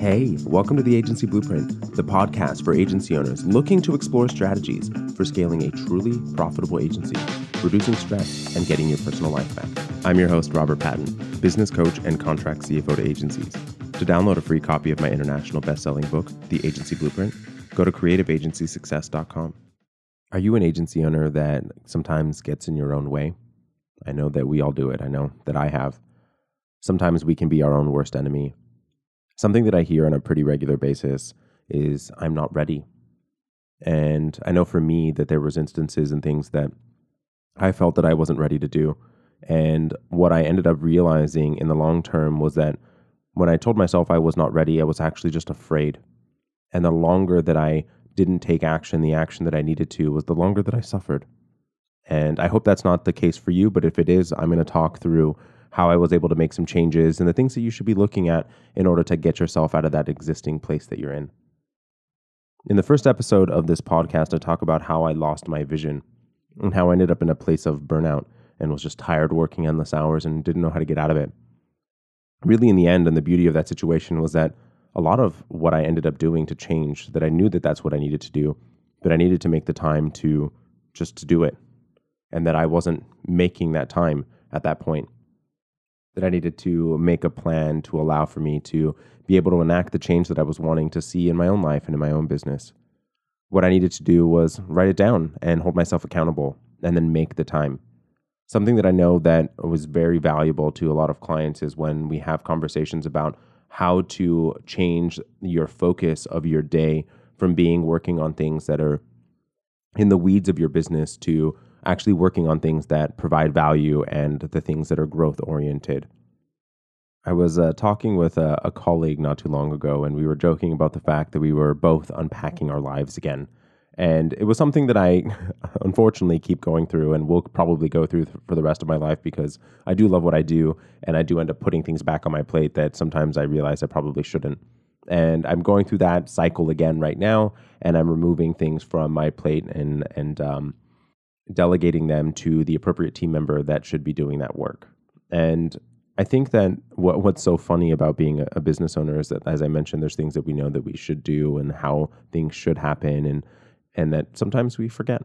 Hey, welcome to the Agency Blueprint, the podcast for agency owners looking to explore strategies for scaling a truly profitable agency, reducing stress, and getting your personal life back. I'm your host, Robert Patton, business coach and contract CFO to agencies. To download a free copy of my international best-selling book, The Agency Blueprint, go to creativeagencysuccess.com. Are you an agency owner that sometimes gets in your own way? I know that we all do it. I know that I have. Sometimes we can be our own worst enemy something that I hear on a pretty regular basis is I'm not ready. And I know for me that there was instances and things that I felt that I wasn't ready to do. And what I ended up realizing in the long term was that when I told myself I was not ready, I was actually just afraid. And the longer that I didn't take action, the action that I needed to, was the longer that I suffered. And I hope that's not the case for you, but if it is, I'm going to talk through how I was able to make some changes and the things that you should be looking at in order to get yourself out of that existing place that you're in. In the first episode of this podcast, I talk about how I lost my vision and how I ended up in a place of burnout and was just tired working endless hours and didn't know how to get out of it. Really, in the end, and the beauty of that situation was that a lot of what I ended up doing to change, that I knew that that's what I needed to do, but I needed to make the time to just to do it. And that I wasn't making that time at that point that I needed to make a plan to allow for me to be able to enact the change that I was wanting to see in my own life and in my own business. What I needed to do was write it down and hold myself accountable and then make the time. Something that I know that was very valuable to a lot of clients is when we have conversations about how to change your focus of your day from being working on things that are in the weeds of your business to actually working on things that provide value and the things that are growth oriented. I was uh, talking with a, a, colleague not too long ago, and we were joking about the fact that we were both unpacking our lives again. And it was something that I unfortunately keep going through and will probably go through th- for the rest of my life because I do love what I do, and I do end up putting things back on my plate that sometimes I realize I probably shouldn't. And I'm going through that cycle again right now, and I'm removing things from my plate and and um, delegating them to the appropriate team member that should be doing that work. And I think that what what's so funny about being a, a, business owner is that, as I mentioned, there's things that we know that we should do and how things should happen, and and that sometimes we forget.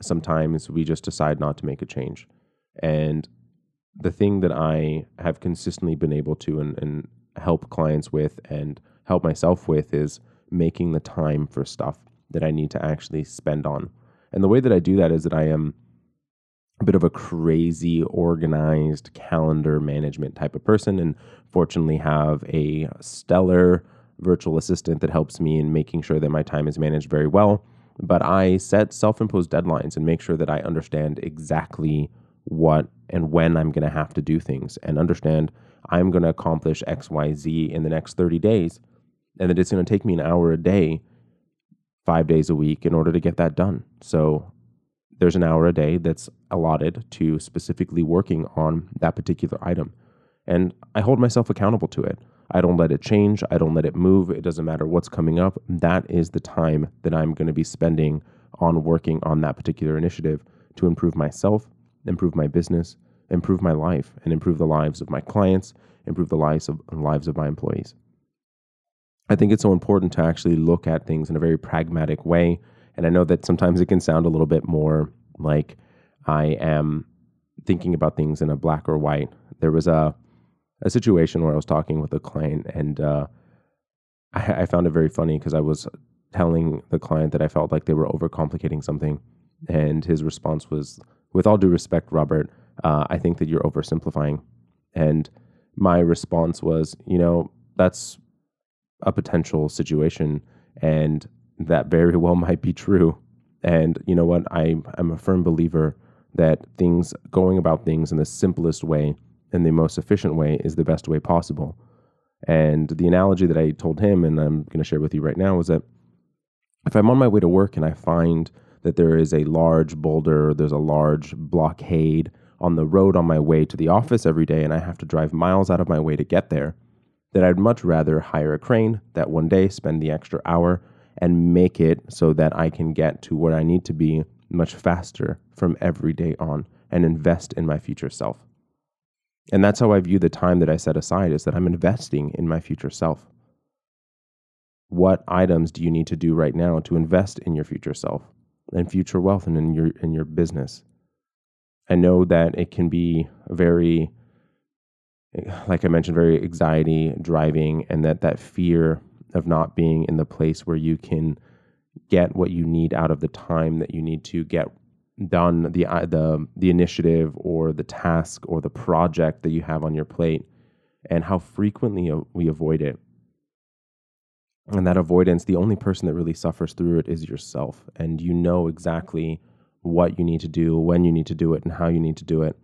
Sometimes we just decide not to make a change. And the thing that I have consistently been able to and, and help clients with and help myself with is making the time for stuff that I need to actually spend on and the way that I do that is that I am a bit of a crazy organized calendar management type of person and fortunately have a stellar virtual assistant that helps me in making sure that my time is managed very well. But I set self-imposed deadlines and make sure that I understand exactly what and when I'm going to have to do things and understand I'm going to accomplish XYZ in the next 30 days and that it's going to take me an hour a day five days a week in order to get that done. So there's an hour a day that's allotted to specifically working on that particular item. And I hold myself accountable to it. I don't let it change. I don't let it move. It doesn't matter what's coming up. That is the time that I'm going to be spending on working on that particular initiative to improve myself, improve my business, improve my life, and improve the lives of my clients, improve the lives of, lives of my employees. I think it's so important to actually look at things in a very pragmatic way. And I know that sometimes it can sound a little bit more like I am thinking about things in a black or white. There was a a situation where I was talking with a client, and uh, I, I found it very funny because I was telling the client that I felt like they were overcomplicating something, and his response was, "With all due respect, Robert, uh, I think that you're oversimplifying." And my response was, "You know, that's a potential situation, and that very well might be true. And you know what? I, I'm a firm believer that things going about things in the simplest way and the most efficient way is the best way possible. And the analogy that I told him, and I'm going to share with you right now, is that if I'm on my way to work and I find that there is a large boulder, there's a large blockade on the road on my way to the office every day, and I have to drive miles out of my way to get there, that I'd much rather hire a crane that one day, spend the extra hour, and make it so that I can get to where I need to be much faster from every day on and invest in my future self. And that's how I view the time that I set aside is that I'm investing in my future self. what items do you need to do right now to invest in your future self and future wealth and in your in your business i know that it can be very like i mentioned very anxiety driving and that that fear of not being in the place where you can get what you need out of the time that you need to get done the uh, the the initiative or the task or the project that you have on your plate and how frequently we avoid it and that avoidance, the only person that really suffers through it is yourself. And you know exactly what you need to do, when you need to do it, and how you need to do it.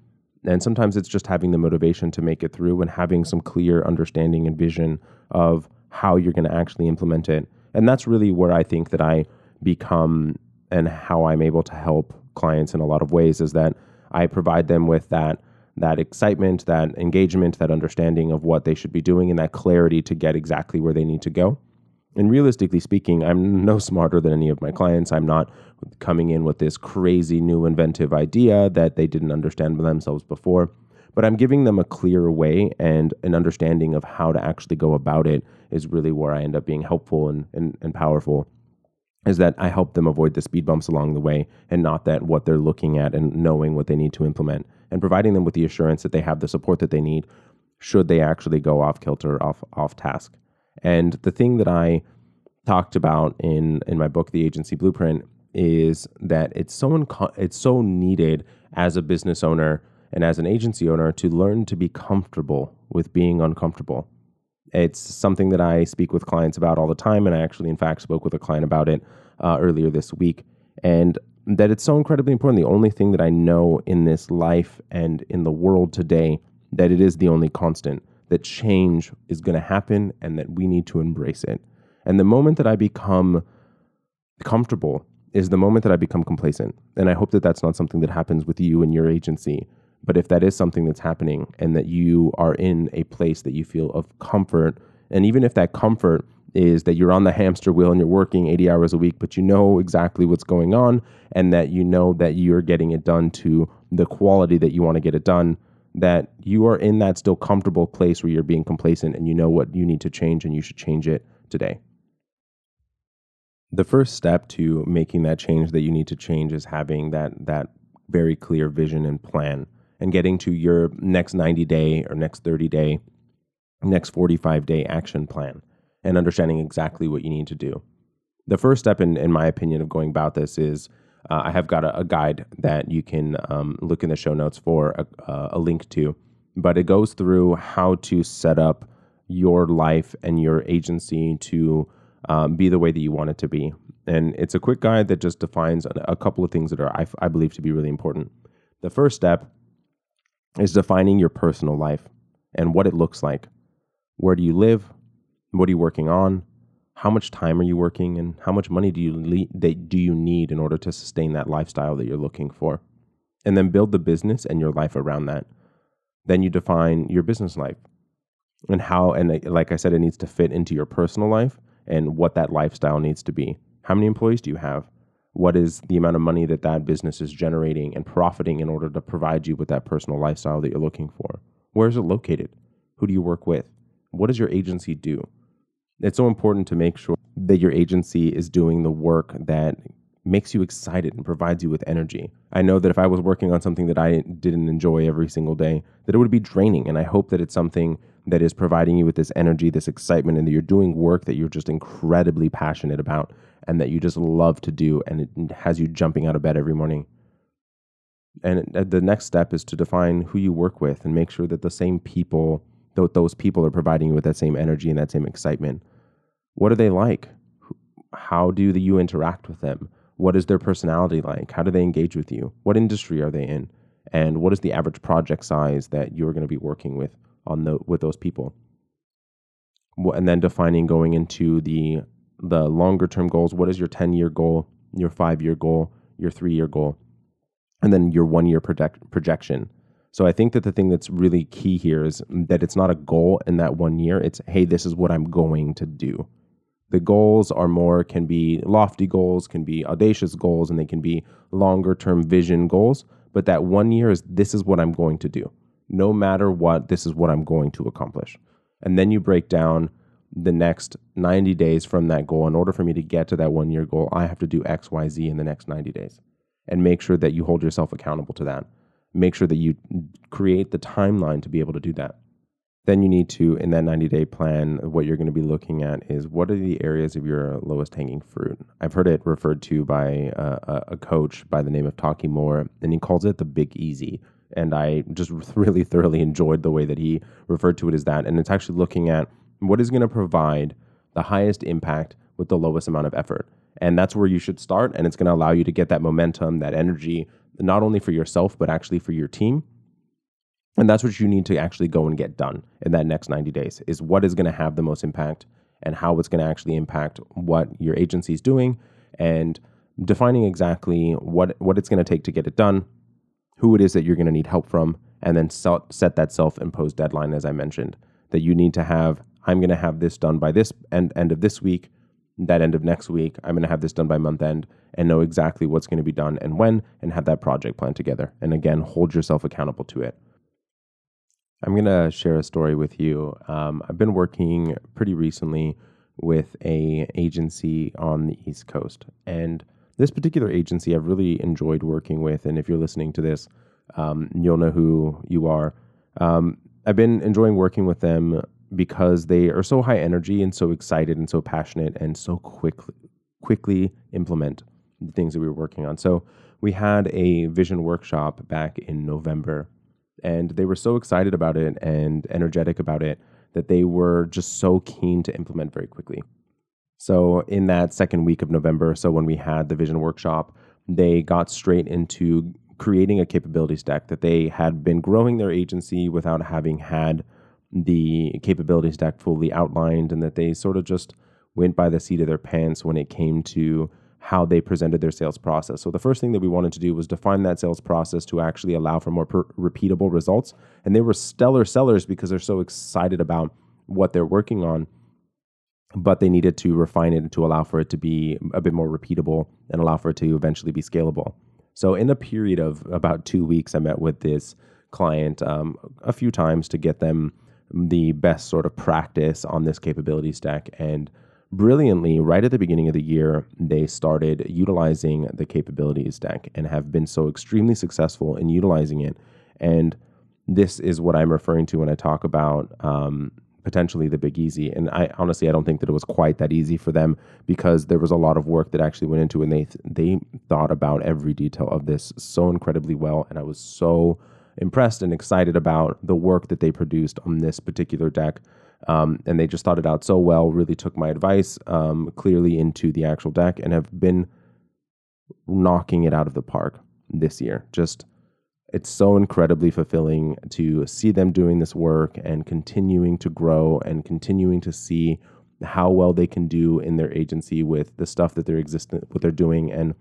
And sometimes it's just having the motivation to make it through and having some clear understanding and vision of how you're going to actually implement it. And that's really where I think that I become and how I'm able to help clients in a lot of ways is that I provide them with that that excitement, that engagement, that understanding of what they should be doing and that clarity to get exactly where they need to go. And realistically speaking, I'm no smarter than any of my clients. I'm not coming in with this crazy new inventive idea that they didn't understand themselves before. But I'm giving them a clear way and an understanding of how to actually go about it is really where I end up being helpful and, and, and powerful. Is that I help them avoid the speed bumps along the way and not that what they're looking at and knowing what they need to implement and providing them with the assurance that they have the support that they need should they actually go off kilter, off, off task. And the thing that I talked about in in my book, The Agency Blueprint, is that it's so unco- it's so needed as a business owner and as an agency owner to learn to be comfortable with being uncomfortable. It's something that I speak with clients about all the time, and I actually, in fact, spoke with a client about it uh, earlier this week. And that it's so incredibly important. The only thing that I know in this life and in the world today that it is the only constant that change is going to happen and that we need to embrace it. And the moment that I become comfortable is the moment that I become complacent. And I hope that that's not something that happens with you and your agency. But if that is something that's happening and that you are in a place that you feel of comfort, and even if that comfort is that you're on the hamster wheel and you're working 80 hours a week, but you know exactly what's going on and that you know that you're getting it done to the quality that you want to get it done, that you are in that still comfortable place where you're being complacent and you know what you need to change and you should change it today. The first step to making that change that you need to change is having that that very clear vision and plan and getting to your next 90 day or next 30 day, next 45 day action plan and understanding exactly what you need to do. The first step, in, in my opinion, of going about this is uh, I have got a, a, guide that you can um, look in the show notes for a, a link to, but it goes through how to set up your life and your agency to um, be the way that you want it to be. And it's a quick guide that just defines a couple of things that are, I, I believe, to be really important. The first step is defining your personal life and what it looks like. Where do you live? What are you working on? How much time are you working, and how much money do you le- do you need in order to sustain that lifestyle that you're looking for? And then build the business and your life around that. Then you define your business life and how, and uh, like I said, it needs to fit into your personal life and what that lifestyle needs to be. How many employees do you have? What is the amount of money that that business is generating and profiting in order to provide you with that personal lifestyle that you're looking for? Where is it located? Who do you work with? What does your agency do? It's so important to make sure that your agency is doing the work that makes you excited and provides you with energy. I know that if I was working on something that I didn't enjoy every single day, that it would be draining. And I hope that it's something that is providing you with this energy, this excitement, and that you're doing work that you're just incredibly passionate about and that you just love to do. And it has you jumping out of bed every morning. And uh, the next step is to define who you work with and make sure that the same people, those people are providing you with that same energy and that same excitement. What are they like? How do you interact with them? What is their personality like? How do they engage with you? What industry are they in? And what is the average project size that you're going to be working with on the with those people? And then defining going into the the longer term goals. What is your 10 year goal, your five year goal, your three year goal, and then your one year project, projection. So I think that the thing that's really key here is that it's not a goal in that one year. It's, hey, this is what I'm going to do the goals are more can be lofty goals can be audacious goals and they can be longer term vision goals but that one year is this is what i'm going to do no matter what this is what i'm going to accomplish and then you break down the next 90 days from that goal, in order for me to get to that one year goal, I have to do X, Y, Z in the next 90 days. And make sure that you hold yourself accountable to that. Make sure that you create the timeline to be able to do that. Then you need to, in that 90 day plan, what you're going to be looking at is what are the areas of your lowest hanging fruit. I've heard it referred to by uh, a, a coach by the name of Taki Moore, and he calls it the big easy. And I just really thoroughly enjoyed the way that he referred to it as that. And it's actually looking at what is going to provide the highest impact with the lowest amount of effort. And that's where you should start. And it's going to allow you to get that momentum, that energy, not only for yourself, but actually for your team. And that's what you need to actually go and get done in that next 90 days is what is going to have the most impact and how it's going to actually impact what your agency is doing and defining exactly what, what it's going to take to get it done, who it is that you're going to need help from, and then set that self imposed deadline, as I mentioned, that you need to have I'm going to have this done by this end, end of this week, that end of next week. I'm going to have this done by month end and know exactly what's going to be done and when and have that project plan together. And again, hold yourself accountable to it. I'm going to share a story with you. Um, I've been working pretty recently with a agency on the East Coast, and this particular agency I've really enjoyed working with. And if you're listening to this, um, you'll know who you are. Um, I've been enjoying working with them because they are so high energy and so excited and so passionate and so quickly quickly implement the things that we were working on. So we had a vision workshop back in November and they were so excited about it and energetic about it that they were just so keen to implement very quickly. So in that second week of November, so when we had the vision workshop, they got straight into creating a capabilities deck that they had been growing their agency without having had the capabilities deck fully outlined and that they sort of just went by the seat of their pants when it came to how they presented their sales process. So the first thing that we wanted to do was define that sales process to actually allow for more per- repeatable results. And they were stellar sellers because they're so excited about what they're working on. But they needed to refine it to allow for it to be a bit more repeatable and allow for it to eventually be scalable. So, in a period of about two weeks, I met with this client um, a few times to get them the best sort of practice on this capabilities deck. And brilliantly, right at the beginning of the year, they started utilizing the capabilities deck and have been so extremely successful in utilizing it. And this is what I'm referring to when I talk about um, potentially the big easy. And I honestly, I don't think that it was quite that easy for them because there was a lot of work that actually went into it. And they they thought about every detail of this so incredibly well. And I was so impressed and excited about the work that they produced on this particular deck. Um, and they just thought it out so well, really took my advice um, clearly into the actual deck and have been knocking it out of the park this year. Just it's so incredibly fulfilling to see them doing this work and continuing to grow and continuing to see how well they can do in their agency with the stuff that they're existing what they're doing and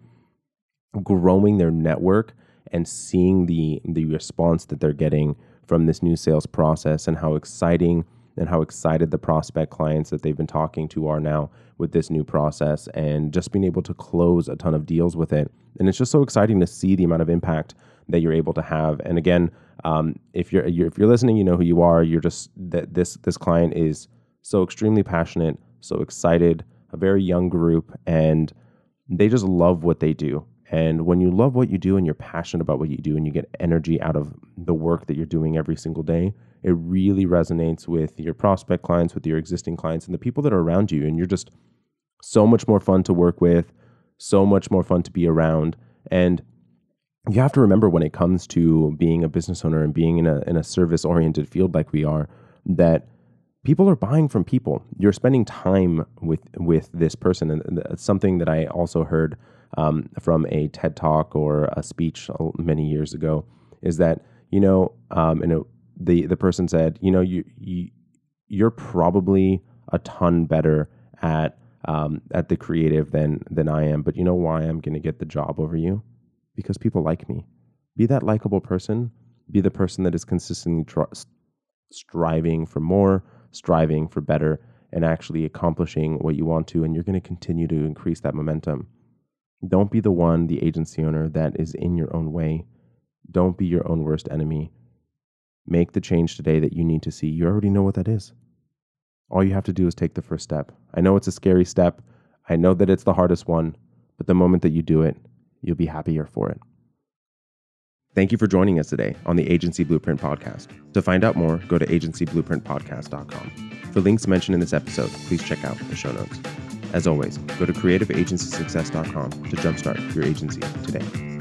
growing their network and seeing the the response that they're getting from this new sales process and how exciting and how excited the prospect clients that they've been talking to are now with this new process and just being able to close a ton of deals with it. And it's just so exciting to see the amount of impact that you're able to have. And again, um, if you're, you're if you're listening, you know who you are. You're just that this this client is so extremely passionate, so excited, a very young group, and they just love what they do. And when you love what you do and you're passionate about what you do and you get energy out of the work that you're doing every single day, it really resonates with your prospect clients, with your existing clients, and the people that are around you. And you're just so much more fun to work with, so much more fun to be around. And you have to remember when it comes to being a business owner and being in a, in a service oriented field like we are, that people are buying from people. You're spending time with with this person, and it's something that I also heard um, from a TED talk or a speech many years ago is that you know, um, and it, the the person said, you know, you, you you're probably a ton better at um, at the creative than than I am, but you know why I'm going to get the job over you? Because people like me. Be that likable person. Be the person that is consistently tr- striving for more, striving for better, and actually accomplishing what you want to. And you're going to continue to increase that momentum. Don't be the one, the agency owner, that is in your own way. Don't be your own worst enemy. Make the change today that you need to see. You already know what that is. all you have to do is take the first step. I know it's a scary step. I know that it's the hardest one, but the moment that you do it, you'll be happier for it. Thank you for joining us today on the Agency Blueprint Podcast. To find out more, go to agencyblueprintpodcast.com. For links mentioned in this episode, please check out the show notes. As always, go to creativeagencysuccess.com to jumpstart your agency today.